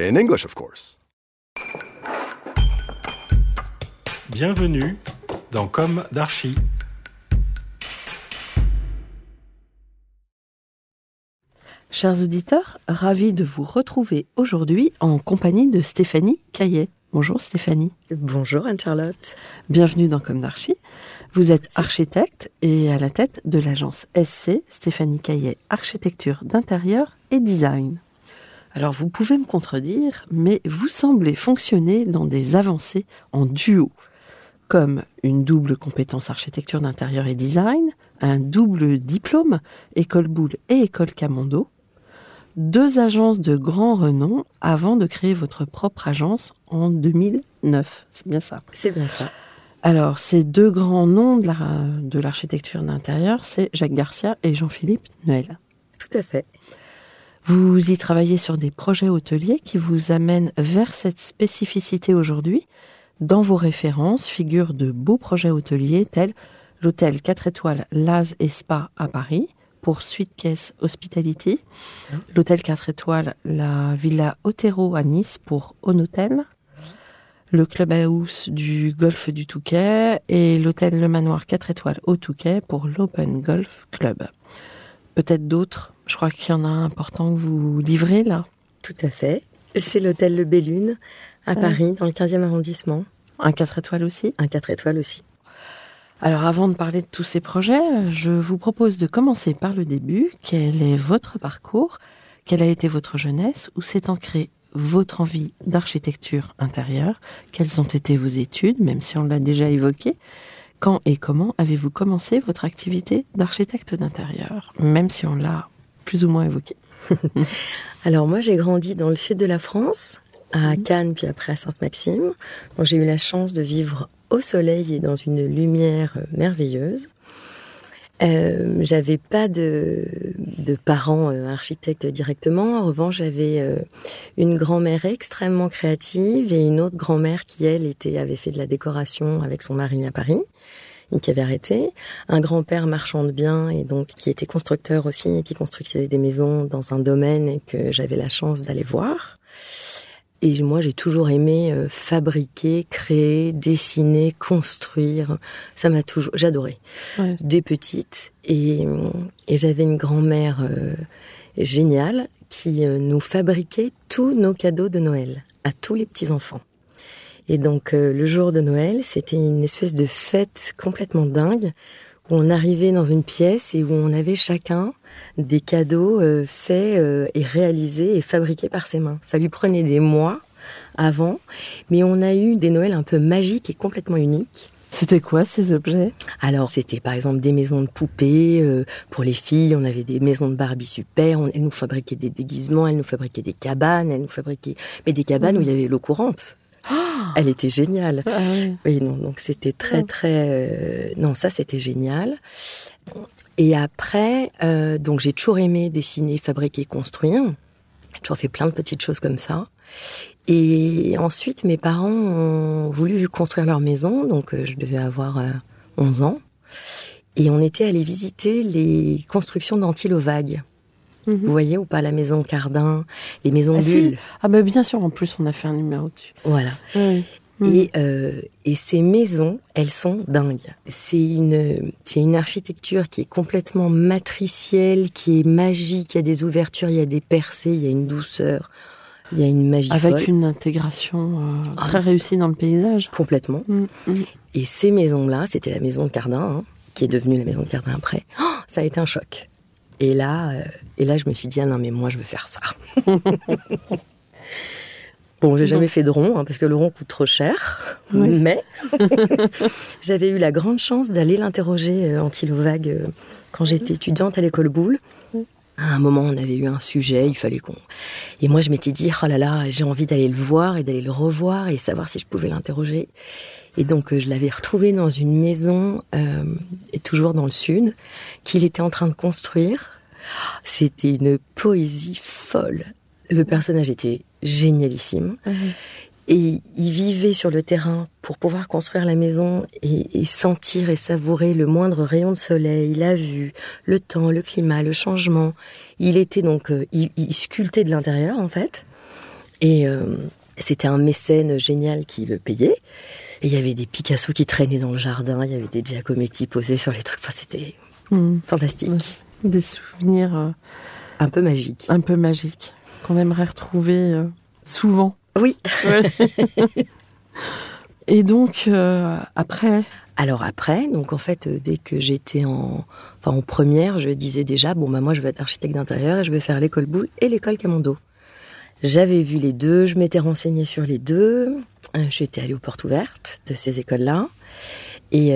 In English, of course. Bienvenue dans Comme d'Archi. Chers auditeurs, ravi de vous retrouver aujourd'hui en compagnie de Stéphanie Caillet. Bonjour Stéphanie. Bonjour Anne-Charlotte. Bienvenue dans Comme d'Archi. Vous êtes architecte et à la tête de l'agence SC, Stéphanie Caillet, architecture d'intérieur et design. Alors vous pouvez me contredire, mais vous semblez fonctionner dans des avancées en duo, comme une double compétence architecture d'intérieur et design, un double diplôme, École Boulle et École Camondo, deux agences de grand renom avant de créer votre propre agence en 2009. C'est bien ça. C'est bien ça. Alors, ces deux grands noms de la- de l'architecture d'intérieur, c'est Jacques Garcia et Jean-Philippe Noël. Tout à fait. Vous y travaillez sur des projets hôteliers qui vous amènent vers cette spécificité aujourd'hui. Dans vos références figurent de beaux projets hôteliers tels l'hôtel 4 étoiles Laz et Spa à Paris pour Suitecase Hospitality, l'hôtel 4 étoiles la Villa Otero à Nice pour Honotel, le clubhouse du golfe du Touquet et l'hôtel Le Manoir 4 étoiles au Touquet pour l'Open Golf Club. Peut-être d'autres. Je crois qu'il y en a un important que vous livrez là. Tout à fait. C'est l'hôtel Le Bellune à Ouais. Paris, dans le 15e arrondissement. Un 4 étoiles aussi. Un 4 étoiles aussi. Alors avant de parler de tous ces projets, je vous propose de commencer par le début. Quel est votre parcours? Quelle a été votre jeunesse? Où s'est ancrée votre envie d'architecture intérieure? Quelles ont été vos études, même si on l'a déjà évoqué? Quand et comment avez-vous commencé votre activité d'architecte d'intérieur? Même si on l'a plus ou moins évoqué. Alors moi, j'ai grandi dans le sud de la France, à Cannes, puis après à Sainte-Maxime. J'ai eu la chance de vivre au soleil et dans une lumière euh, merveilleuse. Euh, j'avais pas de, de parents euh, architectes directement. En revanche, j'avais euh, une grand-mère extrêmement créative et une autre grand-mère qui, elle, était, avait fait de la décoration avec son mari à Paris et qui avait arrêté. Un grand-père marchand de biens et donc qui était constructeur aussi et qui construisait des maisons dans un domaine et que j'avais la chance d'aller voir. Et moi, j'ai toujours aimé euh, fabriquer, créer, dessiner, construire. Ça m'a toujours, j'adorais. Ouais. Dès petite. Et, et j'avais une grand-mère euh, géniale qui euh, nous fabriquait tous nos cadeaux de Noël à tous les petits enfants. Et donc euh, le jour de Noël, c'était une espèce de fête complètement dingue où on arrivait dans une pièce et où on avait chacun des cadeaux euh, faits euh, et réalisés et fabriqués par ses mains. Ça lui prenait des mois avant, mais on a eu des Noëls un peu magiques et complètement uniques. C'était quoi ces objets? Alors, c'était par exemple des maisons de poupées. euh, pour les filles, on avait des maisons de Barbie super. On, elles nous fabriquaient des déguisements, elles nous fabriquaient des cabanes, elles nous fabriquaient... Mais des cabanes où il y avait l'eau courante. Elle était géniale. Ah. Oui, non, donc c'était très, Ouais. très... euh, Non, ça, c'était génial. Et après, euh, donc j'ai toujours aimé dessiner, fabriquer, construire. J'ai toujours fait plein de petites choses comme ça. Et ensuite, mes parents ont voulu construire leur maison, donc euh, je devais avoir euh, 11 ans. Et on était allé visiter les constructions d'Antilovague. Mhm. Vous voyez ou pas la maison Cardin, les maisons Ah, si. Ah bah bien sûr, en plus on a fait un numéro dessus. Voilà. Oui. Mhm. Et, euh, et ces maisons, elles sont dingues. C'est une, c'est une architecture qui est complètement matricielle, qui est magique. Il y a des ouvertures, il y a des percées, il y a une douceur, il y a une magie Avec folle. une intégration euh, Ah. très réussie dans le paysage. Complètement. Mm, mm. Et ces maisons-là, c'était la maison de Cardin, hein, qui est devenue la maison de Cardin après. Oh, ça a été un choc. Et là, euh, et là, je me suis dit, ah non, mais moi, je veux faire ça. Bon, j'ai jamais fait de rond, hein, parce que le rond coûte trop cher. Oui. Mais j'avais eu la grande chance d'aller l'interroger, euh, Antilovague, euh, quand j'étais étudiante à l'école Boulle. À un moment, on avait eu un sujet, il fallait qu'on. Et moi, je m'étais dit, oh là là, j'ai envie d'aller le voir et d'aller le revoir et savoir si je pouvais l'interroger. Et donc, euh, je l'avais retrouvé dans une maison, euh, toujours dans le sud, qu'il était en train de construire. C'était une poésie folle. Le personnage était génialissime. Et il vivait sur le terrain pour pouvoir construire la maison et, sentir et savourer le moindre rayon de soleil, la vue, le temps, le climat, le changement. Il était donc, euh, il, sculptait de l'intérieur en fait. Et euh, c'était un mécène génial qui le payait. Et il y avait des Picasso qui traînaient dans le jardin, il y avait des Giacometti posés sur les trucs. Enfin, c'était hmm. fantastique. Des souvenirs euh, un peu magiques. Un peu magiques qu'on aimerait retrouver souvent. Oui. Et donc, euh, après? Alors après, donc en fait, euh, dès que j'étais en, enfin, en première, je disais déjà, bon, bah, moi, je vais être architecte d'intérieur et je vais faire l'école Boulle et l'école Camondo. J'avais vu les deux, je m'étais renseignée sur les deux. Euh, j'étais allée aux portes ouvertes de ces écoles-là. Et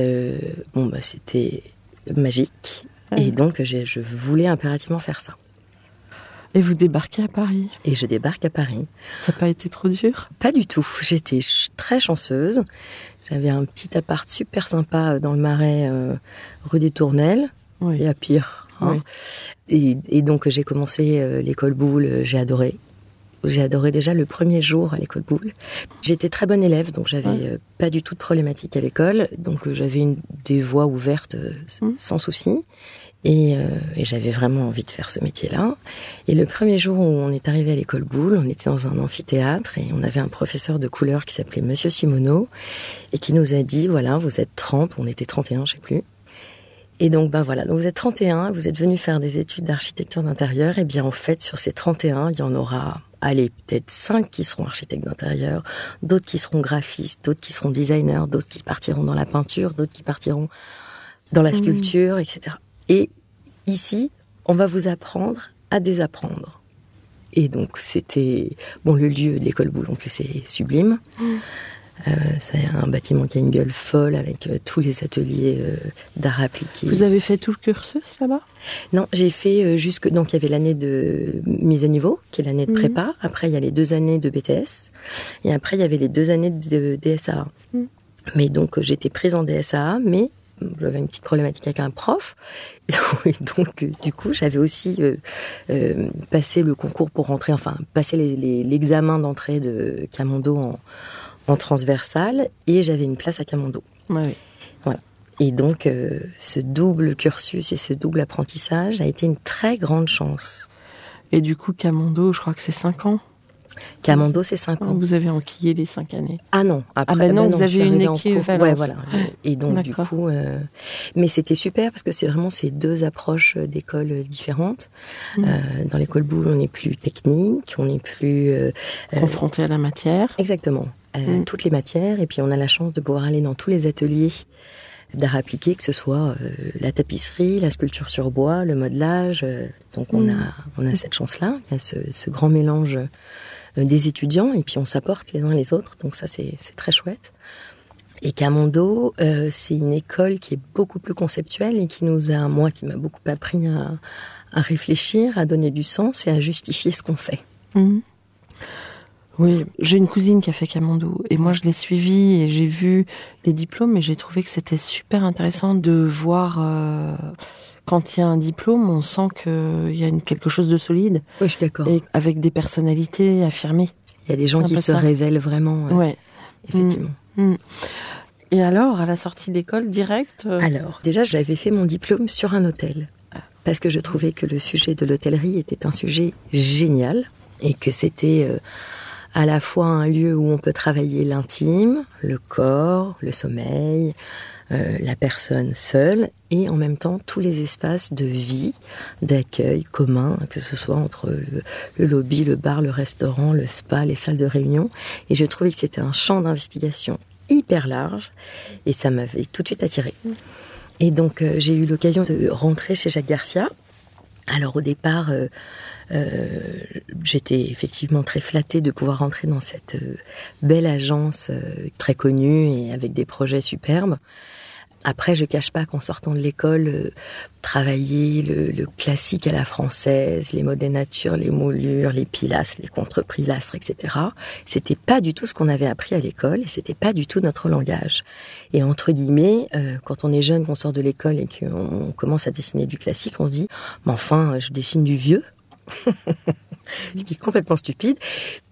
bon, bah, c'était magique. Et donc, je voulais impérativement faire ça. Et vous débarquez à Paris Et je débarque à Paris. Ça n'a pas été trop dur? Pas du tout. J'étais très chanceuse. J'avais un petit appart super sympa euh, dans le Marais, euh, rue des Tournelles. Oui. Il y a pire. Hein. Et, donc j'ai commencé euh, l'école Boulle, j'ai adoré. J'ai adoré déjà le premier jour à l'école Boulle. J'étais très bonne élève, donc j'avais pas du tout de problématique à l'école. Donc j'avais des voies ouvertes mmh. sans souci. Euh, et, j'avais vraiment envie de faire ce métier-là. Et le premier jour où on est arrivé à l'école Boulle, on était dans un amphithéâtre et on avait un professeur de couleur qui s'appelait Monsieur Simoneau et qui nous a dit, voilà, vous êtes 30, on était 31, je sais plus. Et donc, ben voilà, donc vous êtes 31, vous êtes venu faire des études d'architecture d'intérieur. Et bien, en fait, sur ces 31, il y en aura, allez, peut-être 5 qui seront architectes d'intérieur, d'autres qui seront graphistes, d'autres qui seront designers, d'autres qui partiront dans la peinture, d'autres qui partiront dans la mmh. sculpture, etc. Et ici, on va vous apprendre à désapprendre. Et donc c'était bon le lieu de l'école Boulogne, c'est sublime. Mm. Euh, c'est un bâtiment qui a une gueule folle avec euh, tous les ateliers euh, d'art appliqué. Vous avez fait tout le cursus là-bas? Non, j'ai fait jusque donc il y avait l'année de mise à niveau, qui est l'année de mm. prépa. Après il y a les deux années de BTS et après il y avait les deux années de DSA. Mm. Mais donc j'étais prise en DSA, mais j'avais une petite problématique avec un prof. Et donc, du coup, j'avais aussi euh, euh, passé le concours pour rentrer, enfin, passé l'examen d'entrée de Camondo en, en transversal et j'avais une place à Camondo. Voilà. Et donc, euh, ce double cursus et ce double apprentissage a été une très grande chance. Et du coup, Camondo, je crois que c'est 5 ans Camando, c'est 5 ans. Vous avez enquillé les 5 années Ah non, après, ah ben non, vous avez une équipe. Ouais, voilà. Et donc, du coup, euh, mais c'était super parce que c'est vraiment ces deux approches d'école différentes. Mm. Euh, dans l'école boule, on est plus technique, on est plus euh, confronté à la matière. Exactement, mm. toutes les matières, et puis on a la chance de pouvoir aller dans tous les ateliers d'art appliqué, que ce soit la tapisserie, la sculpture sur bois, le modelage. donc on mm. a on a cette chance-là, il y a ce, ce grand mélange euh, des étudiants et puis on s'apporte les uns les autres. Donc ça, c'est très chouette. Et Camondo, euh, c'est une école qui est beaucoup plus conceptuelle et qui nous a, moi, qui m'a beaucoup appris à, réfléchir, à donner du sens et à justifier ce qu'on fait. Mhm. Oui, j'ai une cousine qui a fait Camondo et moi je l'ai suivie et j'ai vu les diplômes et j'ai trouvé que c'était super intéressant de voir euh, quand il y a un diplôme, on sent qu'il y a quelque chose de solide. Oui, je suis d'accord. Et avec des personnalités affirmées. Il y a des gens qui se révèlent vraiment. Ouais. Effectivement. Mm. Mm. Et alors, à la sortie d'école, direct euh, Alors, déjà, j'avais fait mon diplôme sur un hôtel. Parce que je trouvais que le sujet de l'hôtellerie était un sujet génial. Et que c'était euh, à la fois un lieu où on peut travailler l'intime, le corps, le sommeil, euh, la personne seule et en même temps tous les espaces de vie, d'accueil commun, que ce soit entre le, lobby, le bar, le restaurant, le spa, les salles de réunion. Et je trouvais que c'était un champ d'investigation hyper large et ça m'avait tout de suite attiré. Et donc euh, j'ai eu l'occasion de rentrer chez Jacques Garcia. Alors au départ, euh, j'étais effectivement très flattée de pouvoir rentrer dans cette belle agence très connue et avec des projets superbes. Après, je cache pas qu'en sortant de l'école, euh, travailler le, classique à la française, les mots des natures, les moulures, les pilastres, les contre-pilastres, etc. C'était pas du tout ce qu'on avait appris à l'école et c'était pas du tout notre langage. Et entre guillemets, euh, quand on est jeune, qu'on sort de l'école et qu'on commence à dessiner du classique, on se dit, mais enfin, je dessine du vieux. ce qui est complètement stupide.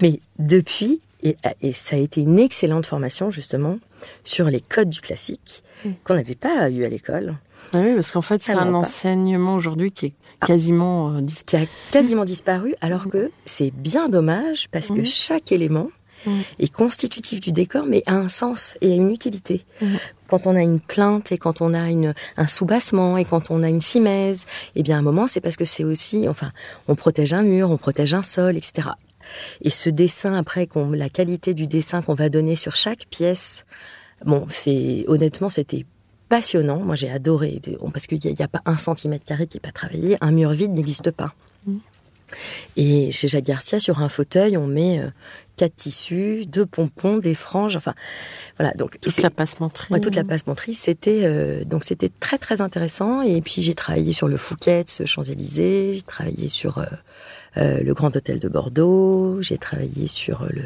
Mais depuis, et, ça a été une excellente formation justement sur les codes du classique mm. qu'on n'avait pas eu à l'école. Ah oui, parce qu'en fait, c'est un enseignement aujourd'hui qui est ah. quasiment euh, qui a quasiment disparu, alors mm. que c'est bien dommage parce que mm. chaque élément est constitutif du décor, mais a un sens et une utilité. Quand on a une plainte et quand on a une, un soubassement et quand on a une simèse, eh bien, à un moment, c'est parce que c'est aussi, enfin, on protège un mur, on protège un sol, etc. Et ce dessin, après, la qualité du dessin qu'on va donner sur chaque pièce, bon, c'est honnêtement, c'était passionnant. Moi, j'ai adoré parce qu'il n'y a, pas un centimètre carré qui n'est pas travaillé. Un mur vide n'existe pas. Mm. Et chez Jacques Garcia, sur un fauteuil, on met euh, quatre tissus, deux pompons, des franges, enfin voilà. Donc toute la passementerie. toute la passementerie, c'était euh, donc c'était très très intéressant. Et puis j'ai travaillé sur le Fouquet, ce Champs Élysées, j'ai travaillé sur euh, euh, le Grand Hôtel de Bordeaux, j'ai travaillé sur le,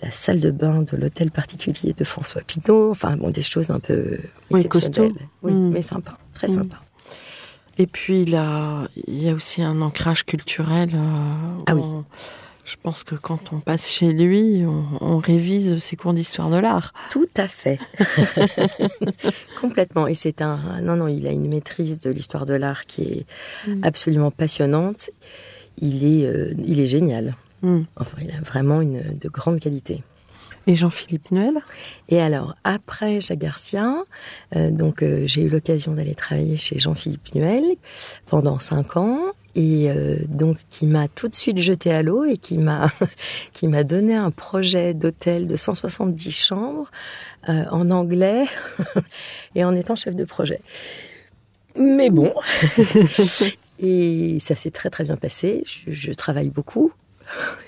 la salle de bain de l'hôtel particulier de François Pinault, enfin bon, des choses un peu oui, costaud. Oui, mm. mais sympa, très mm. sympa. Et puis il, y a aussi un ancrage culturel. Euh, ah oui. Je pense que quand on passe chez lui, on, révise ses cours d'histoire de l'art. Tout à fait. Complètement. Et c'est un. Non, non, il a une maîtrise de l'histoire de l'art qui est mm. absolument passionnante il est, euh, il est génial. Hmm. Enfin, il a vraiment une de grande qualité. Et Jean-Philippe Nuel Et alors, après Jacques Garcia, euh, donc euh, j'ai eu l'occasion d'aller travailler chez Jean-Philippe Nuel pendant cinq ans et donc qui m'a tout de suite jeté à l'eau et qui m'a qui m'a donné un projet d'hôtel de 170 chambres en anglais et en étant chef de projet. Mais bon, Et ça s'est très très bien passé. Je, travaille beaucoup.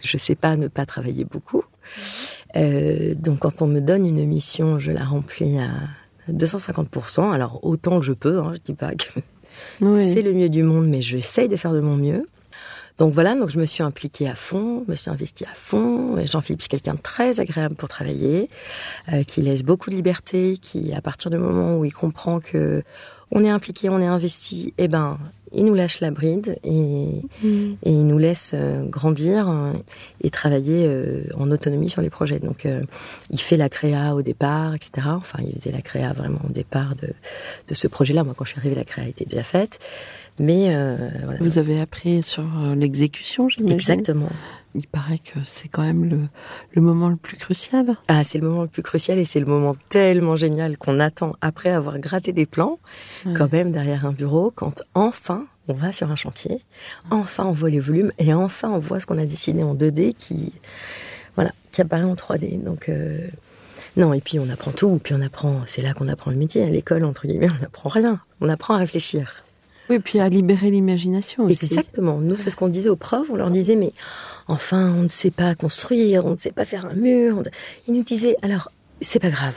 Je sais pas ne pas travailler beaucoup. Euh, donc quand on me donne une mission, je la remplis à 250%. Alors autant que je peux. Hein, je dis pas que c'est le mieux du monde, mais j'essaye de faire de mon mieux. Donc voilà, donc je me suis impliquée à fond, je me suis investie à fond. Jean-Philippe, c'est quelqu'un de très agréable pour travailler, euh, qui laisse beaucoup de liberté, qui, à partir du moment où il comprend que on est impliqué, on est investi, eh ben, il nous lâche la bride et, mm. il nous laisse euh, grandir euh, et travailler euh, en autonomie sur les projets. Donc, il fait la créa au départ, etc. Enfin, il faisait la créa vraiment au départ de, de ce projet-là. Moi, quand je suis arrivée, la créa était déjà faite. Mais voilà. Vous avez appris sur l'exécution, j'imagine Exactement il paraît que c'est quand même le, le, moment le plus crucial. Ah, c'est le moment le plus crucial et c'est le moment tellement génial qu'on attend après avoir gratté des plans, quand même derrière un bureau, quand enfin on va sur un chantier, enfin on voit les volumes et enfin on voit ce qu'on a dessiné en 2D qui, voilà, qui apparaît en 3D. Donc euh, non, et puis on apprend tout, puis on apprend, c'est là qu'on apprend le métier. À l'école, entre guillemets, on n'apprend rien. On apprend à réfléchir. Oui, puis à libérer l'imagination aussi. Exactement. Nous, c'est ce qu'on disait aux profs. On leur disait, mais enfin, on ne sait pas construire, on ne sait pas faire un mur. Ils nous disaient, alors, c'est pas grave.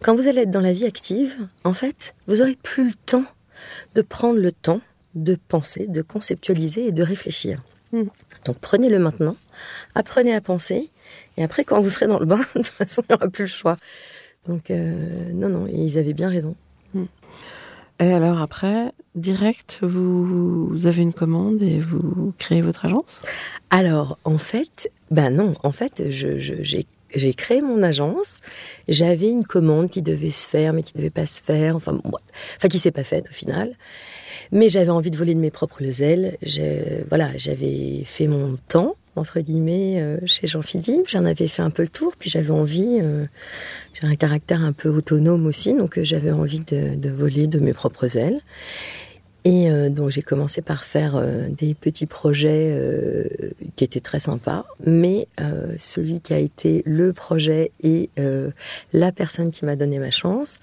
Quand vous allez être dans la vie active, en fait, vous aurez plus le temps de prendre le temps de penser, de conceptualiser et de réfléchir. Hmm. Donc prenez-le maintenant, apprenez à penser, et après, quand vous serez dans le bain, de toute façon, il n'y aura plus le choix. Donc, euh, non, non, ils avaient bien raison. Et alors après, direct, vous, avez une commande et vous créez votre agence? Alors, en fait, ben non, en fait, j'ai créé mon agence. J'avais une commande qui devait se faire, mais qui ne devait pas se faire. Enfin, bon, enfin qui s'est pas faite au final. Mais j'avais envie de voler de mes propres ailes. Voilà, j'avais fait mon temps entre guillemets euh, chez Jean-Philippe. J'en avais fait un peu le tour, puis j'avais envie. Euh, j'ai un caractère un peu autonome aussi, donc euh, j'avais envie de, voler de mes propres ailes. Et donc j'ai commencé par faire des petits projets qui étaient très sympas, mais celui qui a été le projet et la personne qui m'a donné ma chance,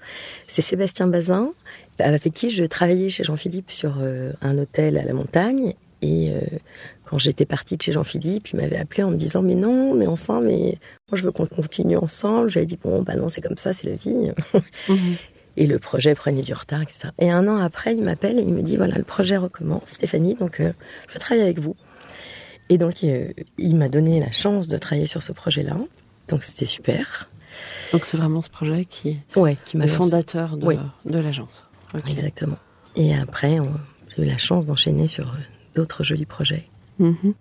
c'est Sébastien Bazin, avec qui je travaillais chez Jean-Philippe sur un hôtel à la montagne. Et quand j'étais partie de chez Jean-Philippe, il m'avait appelé en me disant mais non, mais enfin, mais moi je veux qu'on continue ensemble. J'avais dit bon bah non, c'est comme ça, c'est la vie. Mhm. Et le projet prenait du retard, etc. Et un an après, il m'appelle et il me dit voilà, le projet recommence, Stéphanie, donc euh, je veux travailler avec vous. Et donc, euh, il m'a donné la chance de travailler sur ce projet-là. Donc, c'était super. Donc, c'est vraiment ce projet qui, ouais, qui est le fondateur de, de l'agence. Exactement. Et après, j'ai eu la chance d'enchaîner sur euh, d'autres jolis projets. Mhm.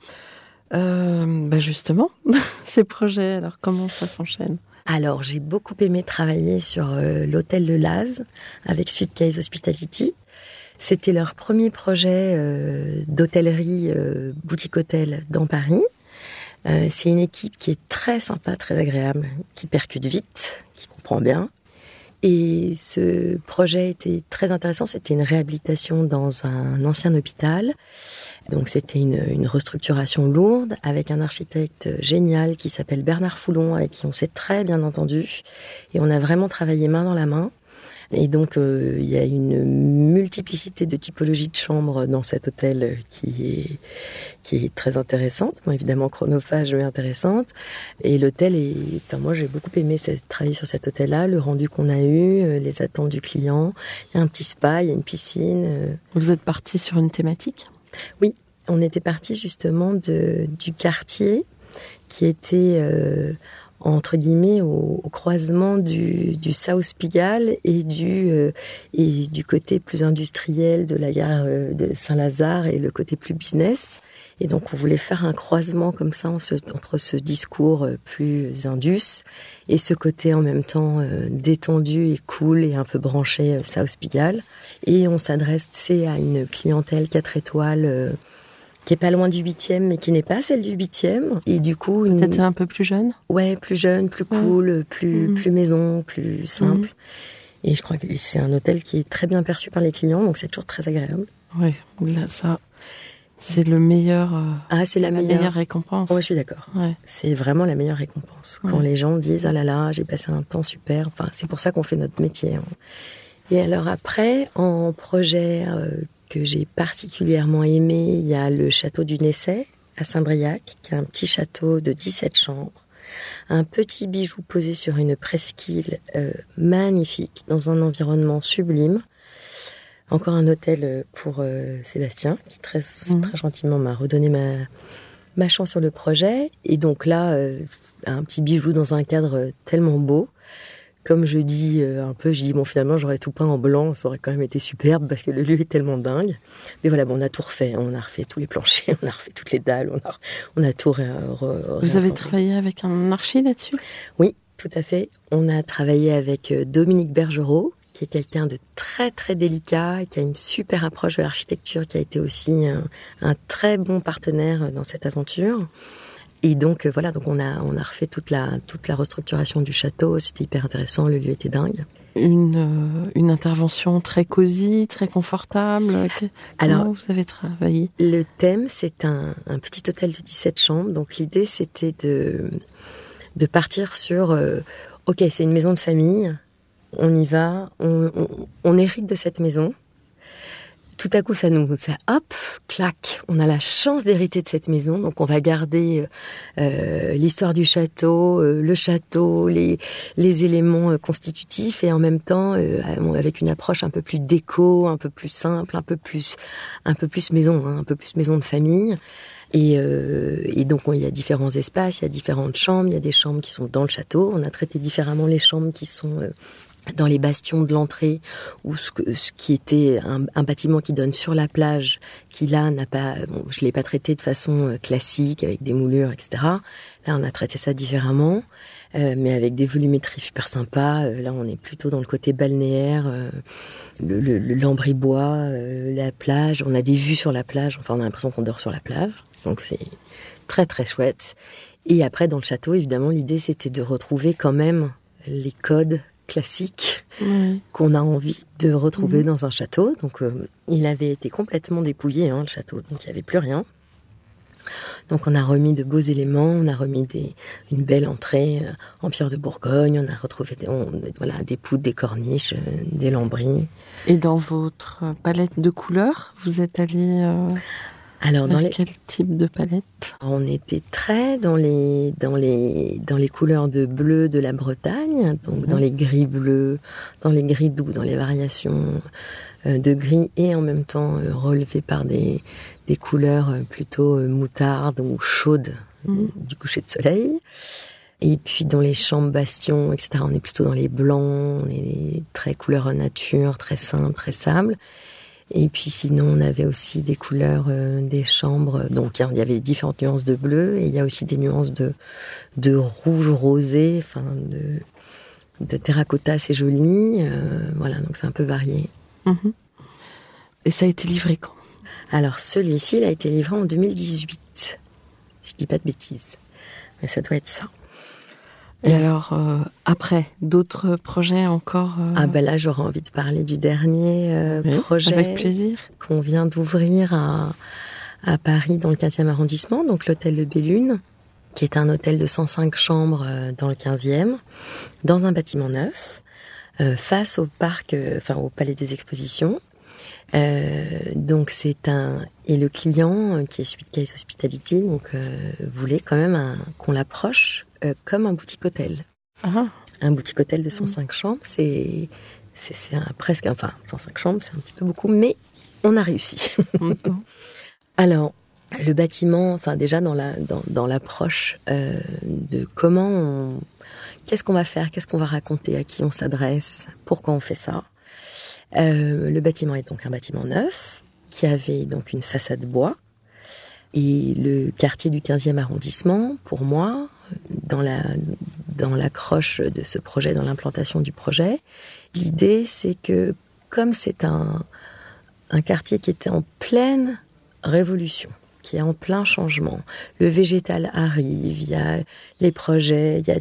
bah justement, ces projets, alors comment ça s'enchaîne? Alors, j'ai beaucoup aimé travailler sur euh, l'hôtel Le Laz avec Suite Case Hospitality. C'était leur premier projet euh, d'hôtellerie euh, boutique hôtel dans Paris. c'est une équipe qui est très sympa, très agréable, qui percute vite, qui comprend bien. Et ce projet était très intéressant. C'était une réhabilitation dans un ancien hôpital. Donc c'était une, restructuration lourde avec un architecte génial qui s'appelle Bernard Foulon, avec qui on s'est très bien entendu. Et on a vraiment travaillé main dans la main. Et donc, euh, il y a une multiplicité de typologies de chambres dans cet hôtel qui est, qui est très intéressante. Bon, évidemment, chronophage, mais intéressante. Et l'hôtel est, enfin, moi, j'ai beaucoup aimé travailler sur cet hôtel-là, le rendu qu'on a eu, euh, les attentes du client. Il y a un petit spa, il y a une piscine. Euh. Vous êtes parti sur une thématique? Oui, on était parti justement de, du quartier qui était entre guillemets au, croisement du, du, South Pigalle et du euh, et du côté plus industriel de la gare euh, de Saint-Lazare et le côté plus business. Et donc on voulait faire un croisement comme ça entre ce discours euh, plus indus et ce côté en même temps détendu et cool et un peu branché South Pigalle. Et on s'adressait à une clientèle 4 étoiles qui est pas loin du huitième, mais qui n'est pas celle du huitième. Et du coup, peut-être un peu plus jeune. Ouais, plus jeune, plus cool, plus mhm. plus maison, plus simple. Mhm. Et je crois que c'est un hôtel qui est très bien perçu par les clients, donc c'est toujours très agréable. Oui, là ça. C'est le meilleur. Euh, ah, c'est la, meilleure... récompense. Oui, je suis d'accord. Ouais. C'est vraiment la meilleure récompense. Quand les gens disent ah là là, j'ai passé un temps super. Enfin, c'est pour ça qu'on fait notre métier. Hein. Et alors après, en projet euh, que j'ai particulièrement aimé, il y a le château du Nessay à Saint-Briac, qui est un petit château de 17 chambres. Un petit bijou posé sur une presqu'île euh, magnifique, dans un environnement sublime. Encore un hôtel euh, pour euh, Sébastien, qui très, mmh. très gentiment m'a redonné ma, ma chance sur le projet. Et donc là, un petit bijou dans un cadre tellement beau comme je dis euh, un peu, je dis bon finalement j'aurais tout peint en blanc, ça aurait quand même été superbe parce que le lieu est tellement dingue. Mais voilà, bon, on a tout refait, on a refait tous les planchers, on a refait toutes les dalles, on a, on a tout. Vous avez travaillé avec un archi là-dessus? Oui, tout à fait. On a travaillé avec euh, Dominique Bergerot, qui est quelqu'un de très très délicat, qui a une super approche de l'architecture, qui a été aussi un très bon partenaire dans cette aventure. Et donc euh, voilà, donc on a on a refait toute la toute la restructuration du château. C'était hyper intéressant. Le lieu était dingue. Une euh, une intervention très cosy, très confortable. Alors vous avez travaillé? Le thème c'est un, un petit hôtel de 17 chambres. Donc l'idée c'était de de partir sur euh, ok c'est une maison de famille. On y va, on, on, on hérite de cette maison tout à coup, ça nous, ça, hop, clac, on a la chance d'hériter de cette maison, donc on va garder euh, euh, l'histoire du château, euh, le château, les, les éléments constitutifs, et en même temps avec une approche un peu plus déco, un peu plus simple, un peu plus, un peu plus maison, hein, un peu plus maison de famille. Et, et, donc, il y a différents espaces, il y a différentes chambres, il y a des chambres qui sont dans le château. On a traité différemment les chambres qui sont dans les bastions de l'entrée, ou ce, ce, qui était un, bâtiment qui donne sur la plage, qui là n'a pas, bon, je l'ai pas traité de façon euh, classique avec des moulures, etc. Là, on a traité ça différemment, euh, mais avec des volumétries super sympas. Euh, là, on est plutôt dans le côté balnéaire, le, le, le lambribois, la plage. On a des vues sur la plage. Enfin, on a l'impression qu'on dort sur la plage. Donc c'est très très chouette. Et après, dans le château, évidemment, l'idée c'était de retrouver quand même les codes classique qu'on a envie de retrouver mhm. dans un château. Donc, euh, il avait été complètement dépouillé, hein, le château, donc il n'y avait plus rien. Donc, on a remis de beaux éléments, on a remis des, une belle entrée euh, en pierre de Bourgogne, on a retrouvé des, voilà, des poutres, des corniches, euh, des lambris. Et dans votre palette de couleurs, vous êtes allé Alors, dans les, quel type de palette? On était très dans les, dans les, dans les couleurs de bleu de la Bretagne, donc dans les gris bleus, dans les gris doux, dans les variations euh, de gris et en même temps euh, relevées par des, des couleurs euh, plutôt moutarde ou chaudes Mhm. du coucher de soleil. Et puis dans les chambres bastions, etc., on est plutôt dans les blancs, on est très couleur nature, très simple, très sable. Et puis sinon, on avait aussi des couleurs euh, des chambres. Donc il y avait différentes nuances de bleu et il y a aussi des nuances de, de rouge rosé, enfin de, de terracotta assez joli. euh, voilà, donc c'est un peu varié. Mhm. Et ça a été livré quand? Alors celui-ci, il a été livré en 2018. Je dis pas de bêtises, mais ça doit être ça. Et alors, euh, après, d'autres projets encore euh, Ah ben là, j'aurais envie de parler du dernier euh, oui, projet Avec plaisir. qu'on vient d'ouvrir à, à Paris dans le 15e arrondissement, donc l'hôtel Le Bellune, qui est un hôtel de 105 chambres dans le 15e, dans un bâtiment neuf, face au parc, enfin au palais des expositions. Donc c'est un et le client qui est Suite Case Hospitality donc voulait quand même qu'on l'approche euh, comme un boutique hôtel Ah, un boutique hôtel de 105 chambres, c'est c'est presque enfin 105 chambres, c'est un petit peu beaucoup, mais on a réussi. mhm. Alors le bâtiment, enfin déjà dans la dans, dans l'approche euh, de comment on qu'est-ce qu'on va faire, qu'est-ce qu'on va raconter, à qui on s'adresse, pourquoi on fait ça. Euh, le bâtiment est donc un bâtiment neuf qui avait donc une façade bois et le quartier du 15e arrondissement, pour moi, dans la dans l'accroche de ce projet, dans l'implantation du projet, l'idée c'est que comme c'est un un quartier qui était en pleine révolution, qui est en plein changement, le végétal arrive, il y a les projets, il y a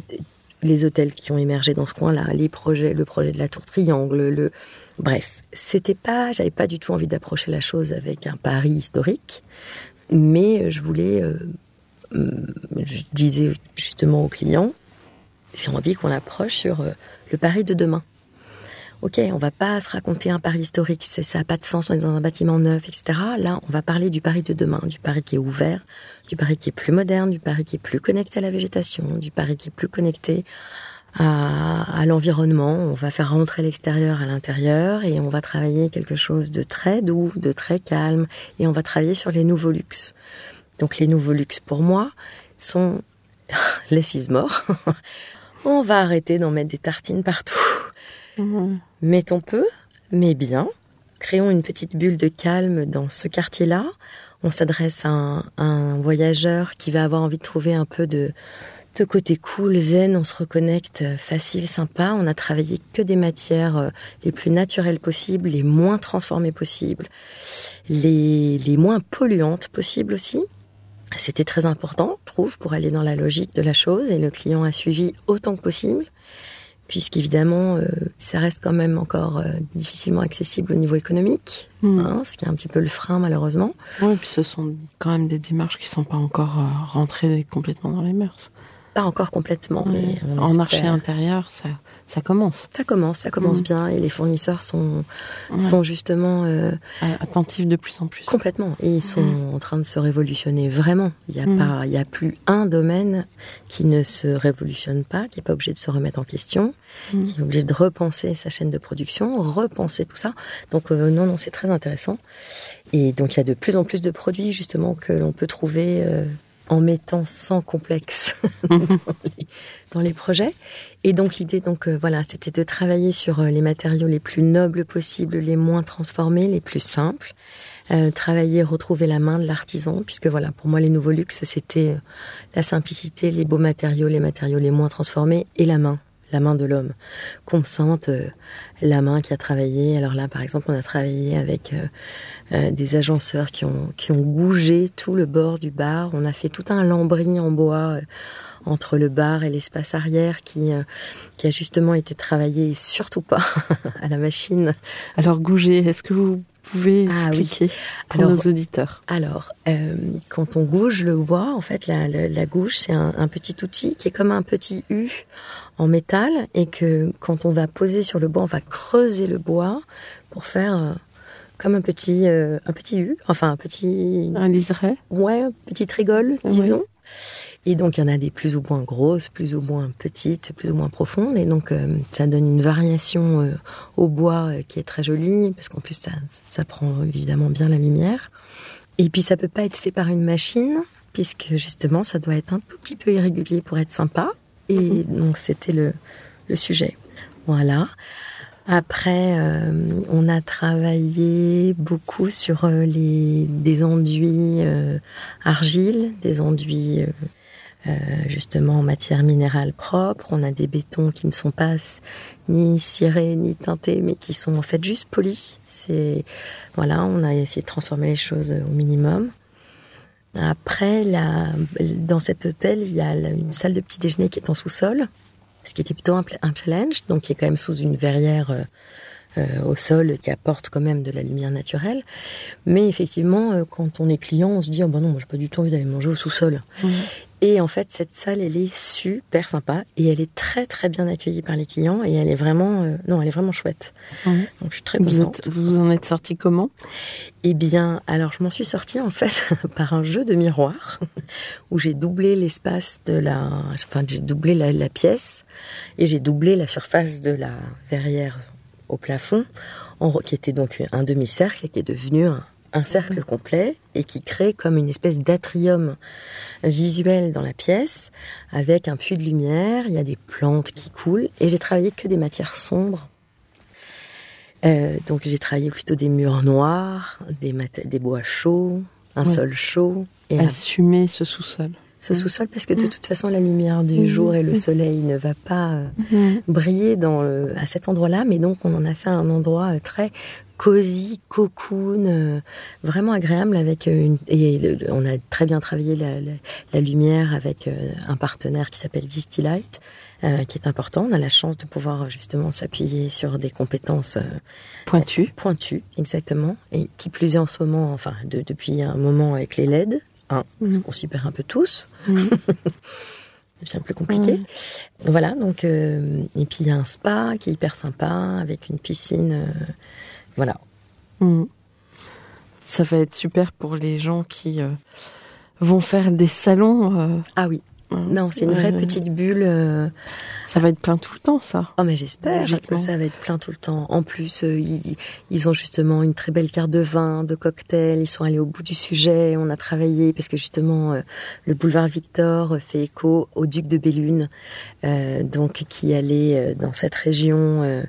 les hôtels qui ont émergé dans ce coin-là, les projets, le projet de la tour triangle, le bref, c'était pas, j'avais pas du tout envie d'approcher la chose avec un Paris historique, mais je voulais, euh, je disais justement aux clients, j'ai envie qu'on l'approche sur euh, le Paris de demain. Ok, on va pas se raconter un Paris historique, ça n'a pas de sens, on est dans un bâtiment neuf, etc. Là, on va parler du Paris de demain, du Paris qui est ouvert, du Paris qui est plus moderne, du Paris qui est plus connecté à la végétation, du Paris qui est plus connecté à, à l'environnement. On va faire rentrer l'extérieur à l'intérieur et on va travailler quelque chose de très doux, de très calme et on va travailler sur les nouveaux luxes. Donc les nouveaux luxes pour moi sont les six morts. on va arrêter d'en mettre des tartines partout. Mhm. Mettons peu, mais bien. Créons une petite bulle de calme dans ce quartier-là. On s'adresse à un, à un voyageur qui va avoir envie de trouver un peu de, de côté cool, zen. On se reconnecte euh, facile, sympa. On a travaillé que des matières euh, les plus naturelles possibles, les moins transformées possibles, les, les moins polluantes possibles aussi. C'était très important, je trouve, pour aller dans la logique de la chose. Et le client a suivi autant que possible puisqu'évidemment, euh, ça reste quand même encore euh, difficilement accessible au niveau économique, Mhm. hein, ce qui est un petit peu le frein malheureusement. Ouais, et puis ce sont quand même des démarches qui sont pas encore euh, rentrées complètement dans les mœurs. Pas encore complètement, mais on En espère. marché intérieur, ça, ça commence. Ça commence, ça commence Mhm. bien et les fournisseurs sont, Ouais. sont justement euh, Euh, Attentifs de plus en plus. complètement et ils sont Mhm. en train de se révolutionner vraiment. Il y a Mhm. pas, il y a plus un domaine qui ne se révolutionne pas, qui est pas obligé de se remettre en question, qui est obligé de repenser sa chaîne de production, repenser tout ça. Donc euh, non, non, c'est très intéressant. Et donc il y a de plus en plus de produits justement que l'on peut trouver euh, en mettant sans complexe dans, les, dans les projets. Et donc l'idée, donc euh, voilà, c'était de travailler sur euh, les matériaux les plus nobles possibles, les moins transformés, les plus simples. Euh, travailler, retrouver la main de l'artisan, puisque voilà, pour moi les nouveaux luxes, c'était euh, la simplicité, les beaux matériaux, les matériaux les moins transformés et la main, main de l'homme, qu'on sente euh, la main qui a travaillé. Alors là, par exemple, on a travaillé avec euh, euh, des agenceurs qui ont qui ont gougé tout le bord du bar. On a fait tout un lambris en bois. entre le bar et l'espace arrière qui, a justement été travaillé surtout pas à la machine. Alors Gouget, est-ce que vous pouvez Ah oui. expliquer pour Alors, nos auditeurs Alors, euh, quand on gouge le bois, en fait, la, la, la gouge, c'est un, un petit outil qui est comme un petit U en métal et que quand on va poser sur le bois, on va creuser le bois pour faire euh, comme un petit, euh, un petit U, enfin un petit, Un liseré ouais, une petite rigole, Oui. Et donc il y en a des plus ou moins grosses, plus ou moins petites, plus ou moins profondes. Et donc euh, ça donne une variation euh, au bois euh, qui est très jolie, parce qu'en plus ça, ça prend évidemment bien la lumière. Et puis ça peut pas être fait par une machine, puisque justement ça doit être un tout petit peu irrégulier pour être sympa. Et donc c'était le, le sujet. Voilà. Après, on a travaillé beaucoup sur les, des enduits argile, des enduits euh, justement en matière minérale propre. On a des bétons qui ne sont pas ni cirés ni teintés, mais qui sont en fait juste polis. C'est voilà, on a essayé de transformer les choses au minimum. Après, la, dans cet hôtel, il y a une salle de petit déjeuner qui est en sous-sol, ce qui était plutôt un, challenge, donc qui est quand même sous une verrière euh, euh, au sol qui apporte quand même de la lumière naturelle. Mais effectivement, quand on est client, on se dit oh ben non, moi j'ai pas du tout envie d'aller manger au sous-sol. Et en fait, cette salle, elle est super sympa et elle est très très bien accueillie par les clients et elle est vraiment, euh, non, elle est vraiment chouette. Donc je suis très vous, contente. êtes- vous en êtes sorti comment? Eh bien, alors je m'en suis sortie en fait par un jeu de miroir où j'ai doublé l'espace de la, enfin j'ai doublé la, la pièce et j'ai doublé la surface de la verrière au plafond, en, qui était donc un demi-cercle et qui est devenu un, un cercle complet et qui crée comme une espèce d'atrium visuel dans la pièce avec un puits de lumière, il y a des plantes qui coulent et j'ai travaillé que des matières sombres. Euh, donc j'ai travaillé plutôt des murs noirs, des, des bois chauds, un Ouais. sol chaud et Assumer ce sous-sol. ce sous-sol parce que de toute façon la lumière du jour et le soleil ne va pas euh, briller dans le- à cet endroit-là, mais donc on en a fait un endroit euh, très cosy, cocoon, euh, vraiment agréable avec euh, une et le- le- on a très bien travaillé la, la- la lumière avec euh, un partenaire qui s'appelle Distillite, euh, qui est important. On a la chance de pouvoir justement s'appuyer sur des compétences euh, Pointu. pointu, exactement, et qui plus est en ce moment, enfin de- depuis un moment avec les LED, hein, parce Mhm. qu'on s'y perd un peu tous, c'est un peu compliqué. Mhm. Voilà, donc euh, et puis il y a un spa qui est hyper sympa avec une piscine, euh, voilà. Mhm. Ça va être super pour les gens qui euh, vont faire des salons. euh, Ah oui, non, c'est une vraie ouais. petite bulle. euh, Ça va être plein tout le temps, ça. Oh mais j'espère que ça va être plein tout le temps. En plus, euh, ils, ils ont justement une très belle carte de vin, de cocktails. Ils sont allés au bout du sujet. On a travaillé parce que justement euh, le boulevard Victor fait écho au duc de Bellune, euh, donc qui allait dans cette région euh,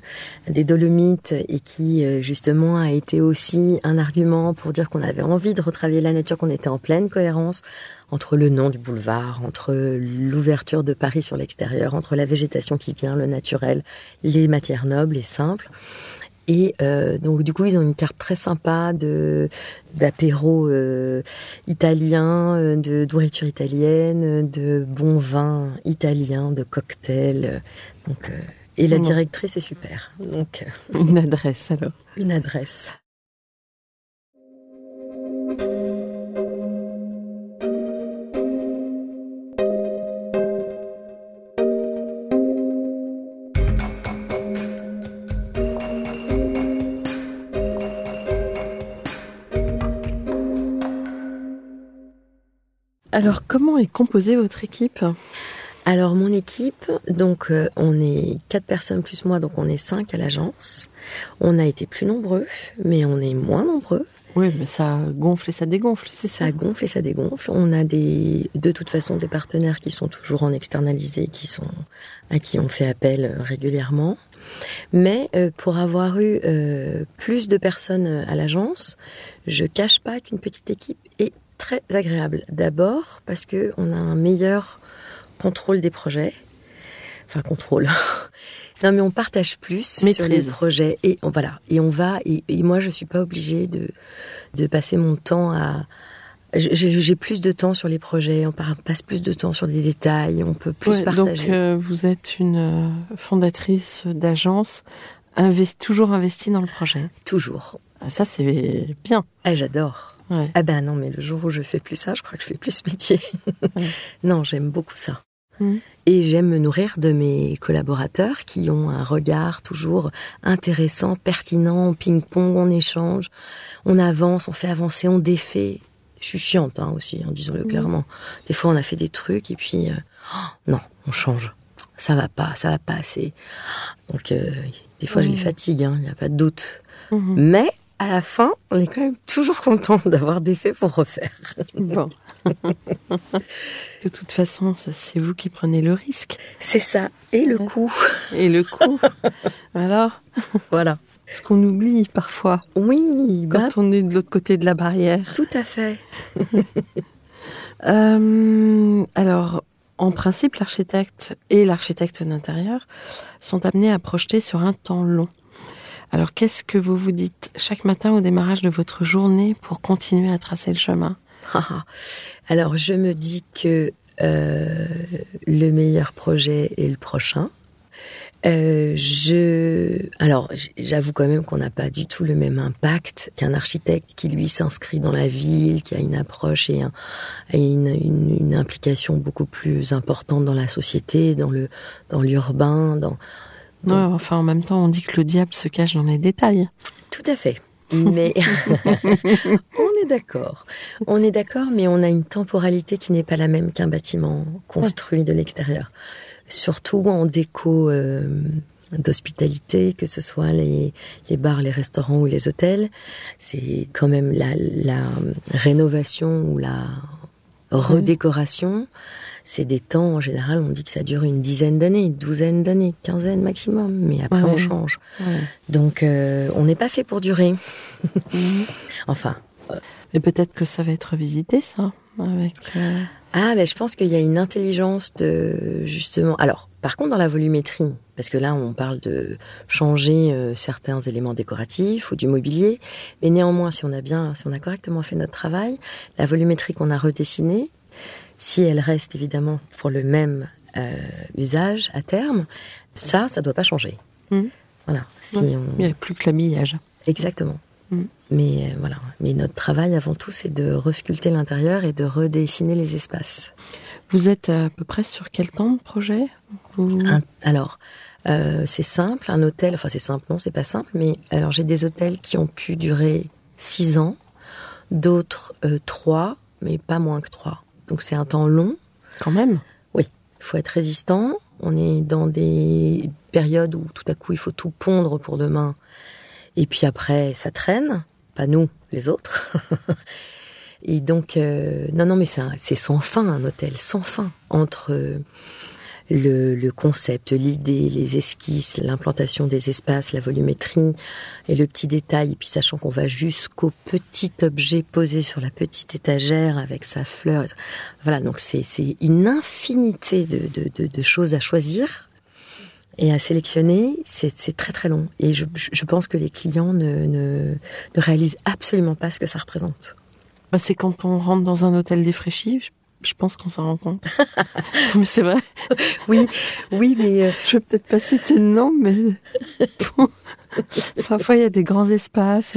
des Dolomites et qui justement a été aussi un argument pour dire qu'on avait envie de retravailler la nature, qu'on était en pleine cohérence entre le nom du boulevard, entre l'ouverture de Paris sur l'extérieur, entre la végétation qui vient, le naturel, les matières nobles et simples. Et euh, donc du coup, ils ont une carte très sympa de d'apéro euh, italien, euh, de nourriture italienne, de bons vins italiens, de cocktails. euh, Donc euh, et la directrice est super. Donc euh, Une adresse, alors. une adresse. Alors, comment est composée votre équipe? Alors mon équipe, donc euh, on est quatre personnes plus moi, donc on est cinq à l'agence. On a été plus nombreux, mais on est moins nombreux. Oui, mais ça gonfle et ça dégonfle, ça Ça gonfle et ça dégonfle. On a des, de toute façon des partenaires qui sont toujours en externalisé, qui sont à qui on fait appel euh, régulièrement. Mais euh, pour avoir eu euh, plus de personnes à l'agence, je cache pas qu'une petite équipe est très agréable. D'abord parce que on a un meilleur contrôle des projets. Enfin contrôle. non mais on partage plus sur les projets et on, voilà et on va et, et moi je suis pas obligée de de passer mon temps à j'ai plus de temps sur les projets, on passe plus de temps sur des détails, on peut plus Ouais, partager. Donc, euh, vous êtes une euh, fondatrice d'agence, invest- toujours investie dans le projet. Toujours. Ah, Ça, c'est bien. Ah, j'adore. Ouais. Ah ben non, mais le jour où je fais plus ça, je crois que je fais plus ce métier. Ouais. non, j'aime beaucoup ça. Mm. Et j'aime me nourrir de mes collaborateurs qui ont un regard toujours intéressant, pertinent, ping-pong, on échange, on avance, on fait avancer, on défait. Je suis chiante hein, aussi, en disons-le clairement. Des fois, on a fait des trucs et puis, euh, oh, non, on change. Ça va pas, ça va pas assez. Donc, euh, des fois, je les fatigue, il n'y a pas de doute. Mais à la fin, on est quand même toujours content d'avoir des faits pour refaire. Bon. de toute façon, c'est vous qui prenez le risque. C'est ça. Et le coup. Et le coup, alors, Voilà. ce qu'on oublie parfois Oui, bah, quand on est de l'autre côté de la barrière. tout à fait. Euh, alors, en principe, l'architecte et l'architecte d'intérieur sont amenés à projeter sur un temps long. Alors, qu'est-ce que vous vous dites chaque matin au démarrage de votre journée pour continuer à tracer le chemin? Alors, je me dis que euh, le meilleur projet est le prochain. Euh, je, alors, j'avoue quand même qu'on n'a pas du tout le même impact qu'un architecte qui lui s'inscrit dans la ville, qui a une approche et un- et une, une- une implication beaucoup plus importante dans la société, dans le, dans l'urbain, dans, Enfin, en même temps, on dit que le diable se cache dans les détails. Tout à fait. Mais on est d'accord. On est d'accord, mais on a une temporalité qui n'est pas la même qu'un bâtiment construit de l'extérieur. Surtout en déco euh, d'hospitalité, que ce soit les, les bars, les restaurants ou les hôtels. C'est quand même la, la rénovation ou la redécoration. C'est des temps, en général, on dit que ça dure une dizaine d'années, une douzaine d'années, quinzaine maximum, mais après Ouais. on change. Ouais. Donc, euh, on n'est pas fait pour durer. enfin. Mais peut-être que ça va être visité, ça, avec. euh, Ah, ben, je pense qu'il y a une intelligence de, justement. Alors, par contre, dans la volumétrie, parce que là, on parle de changer euh, certains éléments décoratifs ou du mobilier, mais néanmoins, si on a bien, si on a correctement fait notre travail, la volumétrie qu'on a redessinée, si elle reste évidemment pour le même euh, usage à terme, ça, ça doit pas changer. Mhm. Voilà. Si Ouais. on... Il n'y a plus que l'habillage. Exactement. Mm. Mais euh, voilà. Mais notre travail avant tout, c'est de resculpter l'intérieur et de redessiner les espaces. Vous êtes à peu près sur quel temps de projet? Vous- Un- alors, euh, c'est simple. Un hôtel, enfin c'est simple, non, c'est pas simple. Mais alors j'ai des hôtels qui ont pu durer six ans, d'autres euh, trois, mais pas moins que trois. Donc c'est un temps long. Quand même. Il faut être résistant. On est dans des périodes où tout à coup il faut tout pondre pour demain. Et puis après, ça traîne. Pas nous, les autres. Et donc, euh, non, non, mais c'est sans fin, un hôtel, sans fin. Entre euh, le, concept, l'idée, les esquisses, l'implantation des espaces, la volumétrie et le petit détail. Puis sachant qu'on va jusqu'au petit objet posé sur la petite étagère avec sa fleur. Voilà, donc c'est une infinité de, de, de, choses à choisir et à sélectionner. C'est très très long. Et je, je je pense que les clients ne, ne, ne réalisent absolument pas ce que ça représente. Bah, c'est quand on rentre dans un hôtel défraîchi, je, pense qu'on s'en rend compte. Mais c'est vrai. Oui, oui, mais euh, Je vais peut-être pas citer de nom, mais parfois il y a des grands espaces,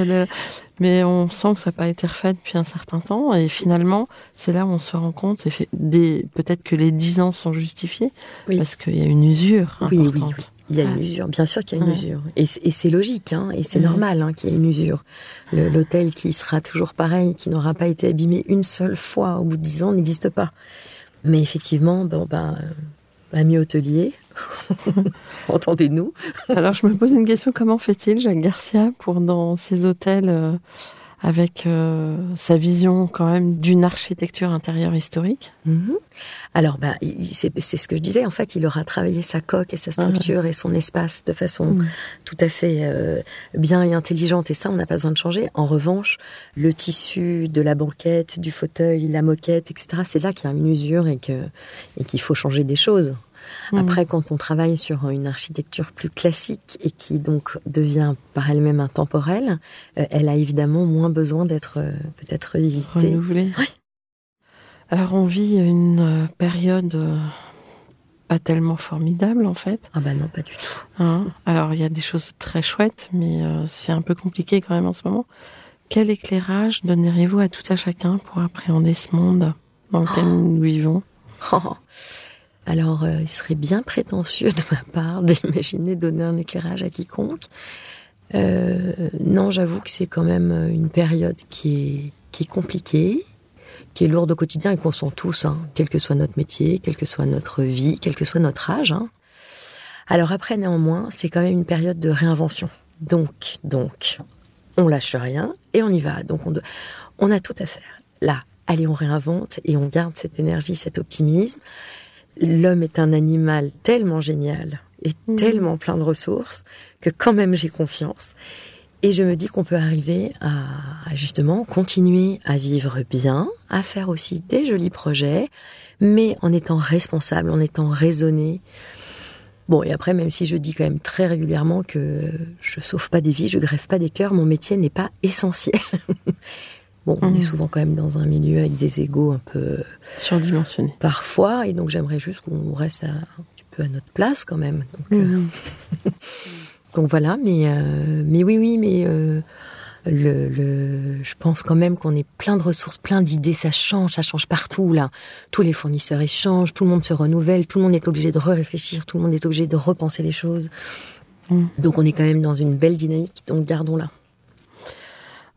mais on sent que ça n'a pas été refait depuis un certain temps. Et finalement, c'est là où on se rend compte. des- Peut-être que les 10 ans sont justifiés Oui. parce qu'il y a une usure oui, importante. oui. Il y a une usure, bien sûr qu'il y a une Ouais. usure. Et, c'est logique, hein, et c'est normal hein, qu'il y ait une usure. L'hôtel qui sera toujours pareil, qui n'aura pas été abîmé une seule fois au bout de dix ans, n'existe pas. Mais effectivement, bon, ben, euh, ami hôtelier, entendez-nous. Alors je me pose une question comment fait-il Jacques Garcia pour dans ces hôtels euh, avec euh, sa vision quand même d'une architecture intérieure historique Mhm. Alors, bah, c'est c'est ce que je disais. En fait, il aura travaillé sa coque et sa structure et son espace de façon Mhm. tout à fait euh, bien et intelligente. Et ça, on n'a pas besoin de changer. En revanche, le tissu de la banquette, du fauteuil, la moquette, etc., c'est là qu'il y a une usure et que et qu'il faut changer des choses. Mhm. Après, quand on travaille sur une architecture plus classique et qui donc devient par elle-même intemporelle, euh, elle a évidemment moins besoin d'être euh, peut-être revisitée. renouvelé. Oui. Alors on vit une euh, période pas tellement formidable en fait. Ah bah non, pas du tout. hein. Alors il y a des choses très chouettes, mais euh, c'est un peu compliqué quand même en ce moment. Quel éclairage donneriez-vous à tout à chacun pour appréhender ce monde dans lequel nous vivons? Oh. Alors, euh, il serait bien prétentieux de ma part d'imaginer donner un éclairage à quiconque. Euh, non, j'avoue que c'est quand même une période qui est, qui est compliquée, qui est lourde au quotidien et qu'on sent tous, hein, quel que soit notre métier, quelle que soit notre vie, quel que soit notre âge. Hein. Alors après, néanmoins, c'est quand même une période de réinvention. Donc, donc, on lâche rien et on y va. Donc, on, on a tout à faire. Là, allez, on réinvente et on garde cette énergie, cet optimisme. L'homme est un animal tellement génial et Mhm. tellement plein de ressources que quand même j'ai confiance. Et je me dis qu'on peut arriver à, à justement continuer à vivre bien, à faire aussi des jolis projets, mais en étant responsable, en étant raisonné. Bon, et après, même si je dis quand même très régulièrement que je sauve pas des vies, je greffe pas des cœurs, mon métier n'est pas essentiel. bon, on est Mhm. souvent quand même dans un milieu avec des égaux un peu Surdimensionné. parfois, et donc j'aimerais juste qu'on reste à- un petit peu à notre place quand même. Donc, euh, Mhm. donc voilà, mais, euh, mais oui, oui, mais euh, le, le, je pense quand même qu'on est plein de ressources, plein d'idées, ça change, ça change partout là. Tous les fournisseurs échangent, tout le monde se renouvelle, tout le monde est obligé de réfléchir, tout le monde est obligé de repenser les choses. Mm. Donc on est quand même dans une belle dynamique, donc gardons-la.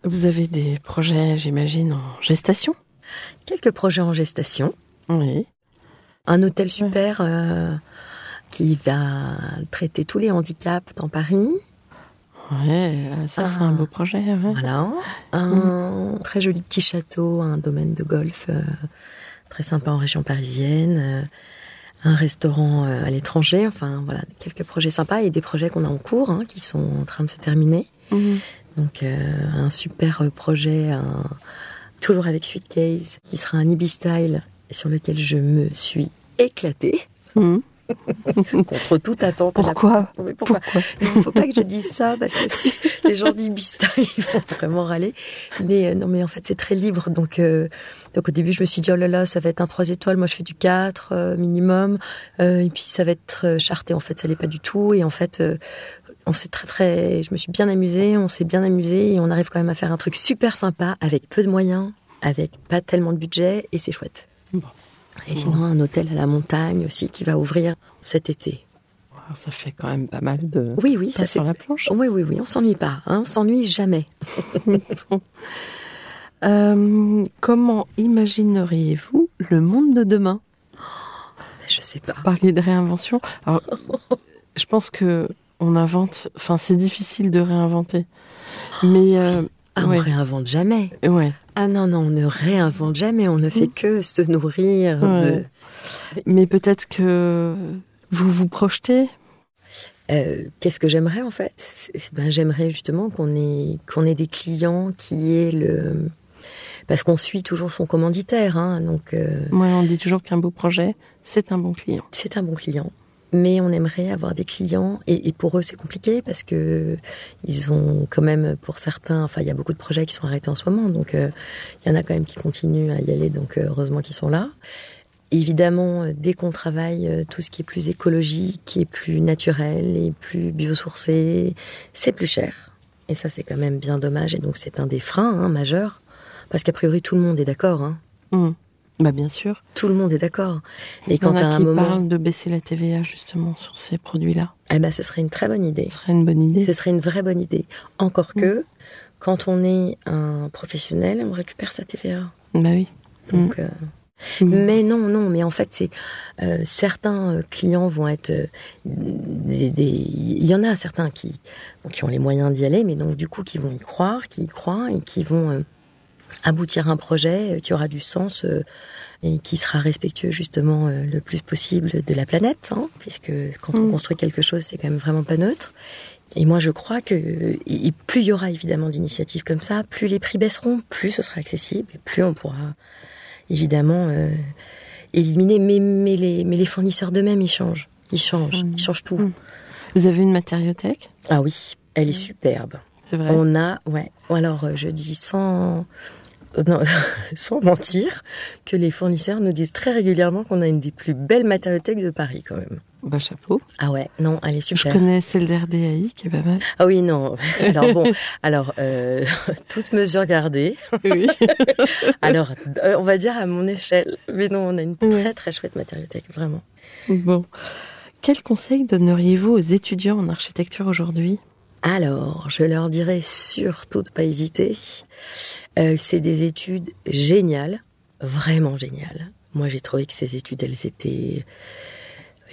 Vous avez des projets, j'imagine, en gestation? Quelques projets en gestation, Oui. un hôtel super euh, qui va traiter tous les handicaps dans Paris. Ouais, ça c'est un beau projet. ouais. Voilà. Un très joli petit château, un domaine de golf euh, très sympa en région parisienne, euh, un restaurant à l'étranger, enfin voilà, quelques projets sympas et des projets qu'on a en cours hein, qui sont en train de se terminer. Mhm. Donc euh, un super projet, un- toujours avec Sweetcase, qui sera un Ibis Style sur lequel je me suis éclatée Mhm. contre toute attente. Pourquoi? Pourquoi? Pourquoi? Il ne faut pas que je dise ça parce que si les gens disent Bista, ils vont vraiment râler. Mais euh, non, mais en fait, c'est très libre. Donc, euh, donc au début, je me suis dit, oh là là, ça va être un 3 étoiles. Moi, je fais du 4 euh, minimum. Euh, et puis, ça va être euh, charté. En fait, ça l'est pas du tout. Et en fait, euh, on s'est très, très. Je me suis bien amusée. On s'est bien amusé. Et on arrive quand même à faire un truc super sympa avec peu de moyens, avec pas tellement de budget. Et c'est chouette. Bon. Et sinon, un hôtel à la montagne aussi qui va ouvrir cet été. Alors, Ça fait quand même pas mal de Oui, oui, ça sur c'est la planche. oui, oui, oui, on s'ennuie pas, hein, on s'ennuie jamais. Euh, comment imagineriez-vous le monde de demain? Je sais pas. Vous parliez de réinvention. Alors, je pense que on invente. Enfin, c'est difficile de réinventer. Mais euh, Ah, ouais, on réinvente jamais. ouais. Ah non, non, on ne réinvente jamais, on ne fait que se nourrir de... Ouais. Mais peut-être que vous vous projetez. Euh, Qu'est-ce que j'aimerais en fait? Ben, J'aimerais justement qu'on ait, qu'on ait des clients qui aient le... Parce qu'on suit toujours son commanditaire, hein, donc euh, Moi, on dit toujours qu'un beau projet, c'est un bon client. c'est un bon client. Mais on aimerait avoir des clients et, et pour eux c'est compliqué parce que ils ont quand même pour certains, enfin il y a beaucoup de projets qui sont arrêtés en ce moment, donc euh, il y en a quand même qui continuent à y aller, donc euh, heureusement qu'ils sont là. Évidemment, euh, dès qu'on travaille tout ce qui est plus écologique, est plus naturel et plus biosourcé, c'est plus cher. Et ça c'est quand même bien dommage et donc c'est un des freins hein, majeurs parce qu'a priori tout le monde est d'accord. Hein. Hum. Bah bien sûr. Tout le monde est d'accord. Mais Il y en quand à a un qui moment, parlent de baisser la TVA justement sur ces produits-là. eh ben, ce serait une très bonne idée. Ce serait une bonne idée. Ce serait une vraie bonne idée. Encore que, quand on est un professionnel, on récupère sa TVA. Bah oui. Donc, euh, Hum. Mais non, non, mais en fait, c'est euh, certains euh, clients vont être euh, des, Il y en a certains qui, qui ont les moyens d'y aller, mais donc du coup qui vont y croire, qui y croient et qui vont euh, aboutir à un projet qui aura du sens et qui sera respectueux justement euh, le plus possible de la planète, hein, puisque quand on Mm. construit quelque chose, c'est quand même vraiment pas neutre. Et moi, je crois que et plus il y aura évidemment d'initiatives comme ça, plus les prix baisseront, plus ce sera accessible, et plus on pourra évidemment euh, éliminer. Mais, mais, les, mais les fournisseurs d'eux-mêmes, ils changent. Ils changent. Mm. Ils changent tout. Mm. Vous avez une matériothèque Ah oui, elle est superbe. C'est vrai. On a, ouais. Alors, euh, je dis sans, non, sans mentir que les fournisseurs nous disent très régulièrement qu'on a une des plus belles matériothèques de Paris, quand même. Bah chapeau. Ah ouais, non, elle est Je super. connais celle d'RDAI qui est pas mal. Ah oui, non. Alors bon, alors, euh, toute mesure gardée. Oui. Alors, euh, on va dire à mon échelle. Mais non, on a une très très chouette matériothèque, vraiment. Bon. Quel conseil donneriez-vous aux étudiants en architecture aujourd'hui? Alors, je leur dirais surtout de pas hésiter. Euh, c'est des études géniales, vraiment géniales. Moi, j'ai trouvé que ces études, elles étaient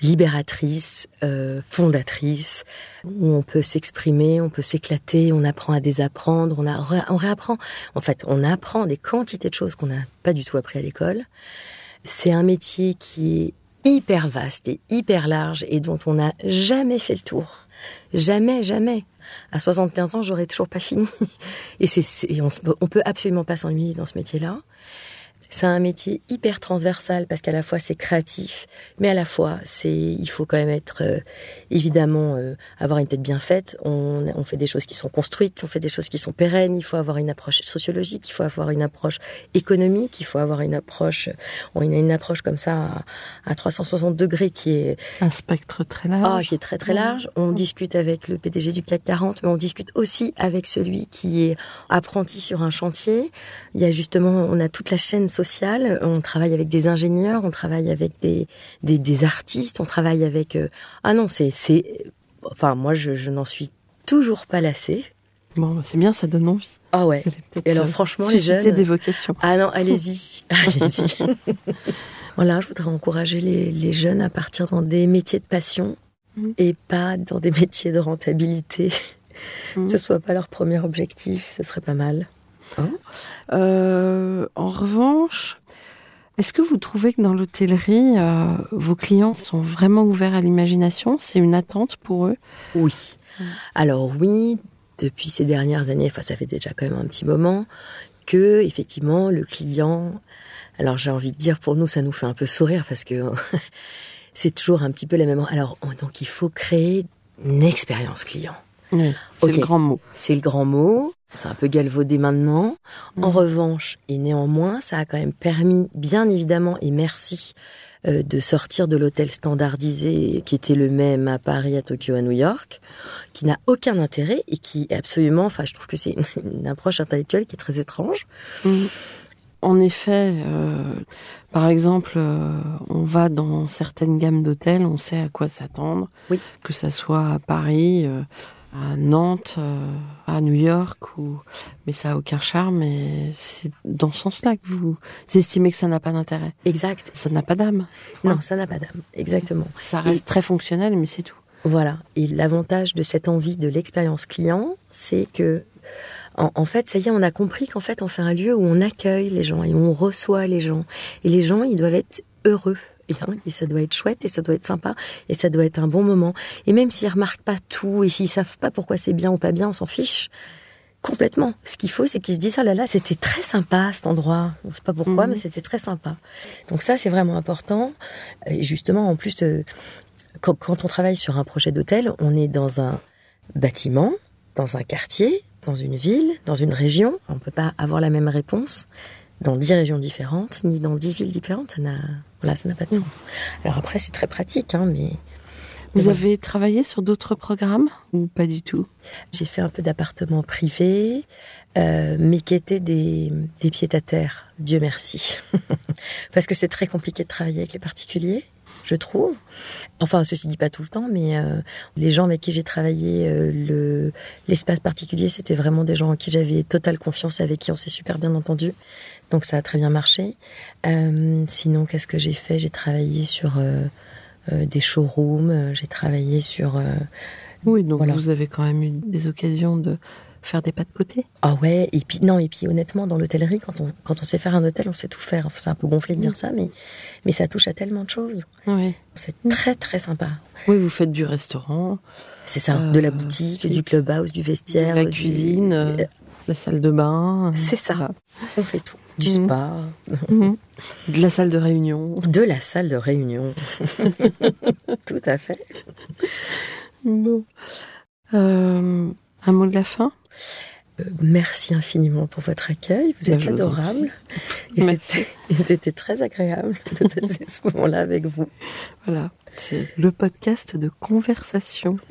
libératrices, euh, fondatrices, où on peut s'exprimer, on peut s'éclater, on apprend à désapprendre, on, a, on réapprend. En fait, on apprend des quantités de choses qu'on n'a pas du tout appris à l'école. C'est un métier qui est hyper vaste et hyper large et dont on n'a jamais fait le tour. Jamais, jamais. À 75 ans, j'aurais toujours pas fini. Et c'est, on, on peut absolument pas s'ennuyer dans ce métier-là. C'est un métier hyper transversal parce qu'à la fois c'est créatif, mais à la fois c'est il faut quand même être euh, évidemment euh, avoir une tête bien faite. On, on, fait des choses qui sont construites, on fait des choses qui sont pérennes. Il faut avoir une approche sociologique, il faut avoir une approche économique, il faut avoir une approche. On a une approche comme ça à, à 360 degrés qui est un spectre très large. Ah, qui est très très large. On discute avec le PDG du CAC 40, mais on discute aussi avec celui qui est apprenti sur un chantier. Il y a justement, on a toute la chaîne on travaille avec des ingénieurs, on travaille avec des, des, artistes, on travaille avec... Euh, ah non, c'est... Enfin, moi, je, n'en suis toujours pas lassée. Bon, bah, c'est bien, ça donne envie. Ah ouais. Et alors, franchement, les jeunes... des vocations. Ah non, allez-y. allez-y. voilà, je voudrais encourager les, jeunes à partir dans des métiers de passion mmh. et pas dans des métiers de rentabilité. Mmh. Ce soit pas leur premier objectif, ce serait pas mal. Hein euh, en revanche, est-ce que vous trouvez que dans l'hôtellerie, euh, vos clients sont vraiment ouverts à l'imagination? C'est une attente pour eux? Oui. Alors oui, depuis ces dernières années, enfin ça fait déjà quand même un petit moment, que effectivement le client, alors j'ai envie de dire pour nous ça nous fait un peu sourire parce que c'est toujours un petit peu la même. Alors donc il faut créer une expérience client. C'est le grand mot. C'est le grand mot. C'est un peu galvaudé maintenant. En revanche, et néanmoins, ça a quand même permis, bien évidemment, et merci, euh, de sortir de l'hôtel standardisé qui était le même à Paris, à Tokyo, à New York, qui n'a aucun intérêt et qui est absolument, enfin, je trouve que c'est une, approche intellectuelle qui est très étrange. En effet, euh, par exemple, euh, on va dans certaines gammes d'hôtels, on sait à quoi s'attendre, oui. que ça soit à Paris à Nantes, euh, à New York, ou... mais ça a aucun charme. Et c'est dans ce sens-là que vous estimez que ça n'a pas d'intérêt. Exact. Ça n'a pas d'âme. Non, ça n'a pas d'âme. Exactement. Ça reste très fonctionnel, mais c'est tout. Voilà. Et l'avantage de cette envie de l'expérience client, c'est que en, fait, ça y est, on a compris qu'en fait, on fait un lieu où on accueille les gens et où on reçoit les gens. Et les gens, ils doivent être heureux et ça doit être chouette et ça doit être sympa et ça doit être un bon moment. Et même s'ils remarquent pas tout et s'ils savent pas pourquoi c'est bien ou pas bien, on s'en fiche complètement. Ce qu'il faut, c'est qu'ils se disent ah là là, c'était très sympa cet endroit. Je sais pas pourquoi, mhm. mais c'était très sympa. Donc ça, c'est vraiment important. Et justement, en plus, euh, quand, quand on travaille sur un projet d'hôtel, on est dans un bâtiment, dans un quartier, dans une ville, dans une région. On peut pas avoir la même réponse dans dix régions différentes, ni dans dix villes différentes. Ça n'a Là, ça n'a pas de sens. Alors après, c'est très pratique, hein, mais... Vous avez travaillé sur d'autres programmes ou pas du tout? J'ai fait un peu d'appartements privés, euh, mais qui étaient des, des pieds à terre, Dieu merci. Parce que c'est très compliqué de travailler avec les particuliers, je trouve. Enfin, ceci dit pas tout le temps, mais euh, les gens avec qui j'ai travaillé, euh, le l'espace particulier, c'était vraiment des gens en qui j'avais totale confiance, avec qui on s'est super bien entendu. Donc ça a très bien marché. Euh, sinon, qu'est-ce que j'ai fait? J'ai travaillé sur euh, euh, des showrooms, j'ai travaillé sur... oui, donc vous avez quand même eu des occasions de faire des pas de côté. Ah ouais, et puis non, et puis honnêtement, dans l'hôtellerie, quand on, quand on sait faire un hôtel, on sait tout faire. Enfin, c'est un peu gonflé de dire ça, mais, mais ça touche à tellement de choses. Oui. C'est très très sympa. Oui, vous faites du restaurant. C'est ça, de la boutique, du clubhouse, du vestiaire. la cuisine, la salle de bain. C'est ça, on fait tout du mhm. spa. Mhm. De la salle de réunion. De la salle de réunion. Tout à fait. Bon. Euh, un mot de la fin? Merci infiniment pour votre accueil. Vous êtes adorable. Et c'était très agréable de passer ce moment-là avec vous. Voilà. C'est le podcast de conversation.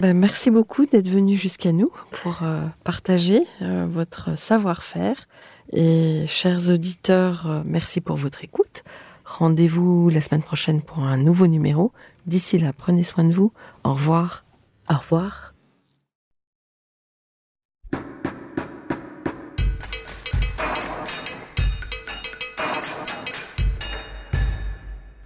Ben, merci beaucoup d'être venu jusqu'à nous pour euh, partager euh, votre savoir-faire. Et chers auditeurs, euh, merci pour votre écoute. Rendez-vous la semaine prochaine pour un nouveau numéro. D'ici là, prenez soin de vous. Au revoir. Au revoir.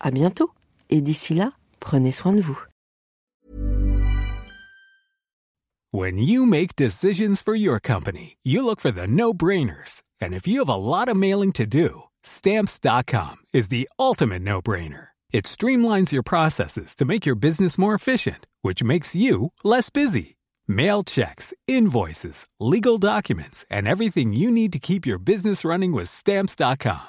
À bientôt et d'ici là, prenez soin de vous. When you make decisions for your company, you look for the no-brainers. And if you have a lot of mailing to do, stamps.com is the ultimate no-brainer. It streamlines your processes to make your business more efficient, which makes you less busy. Mail checks, invoices, legal documents, and everything you need to keep your business running with stamps.com.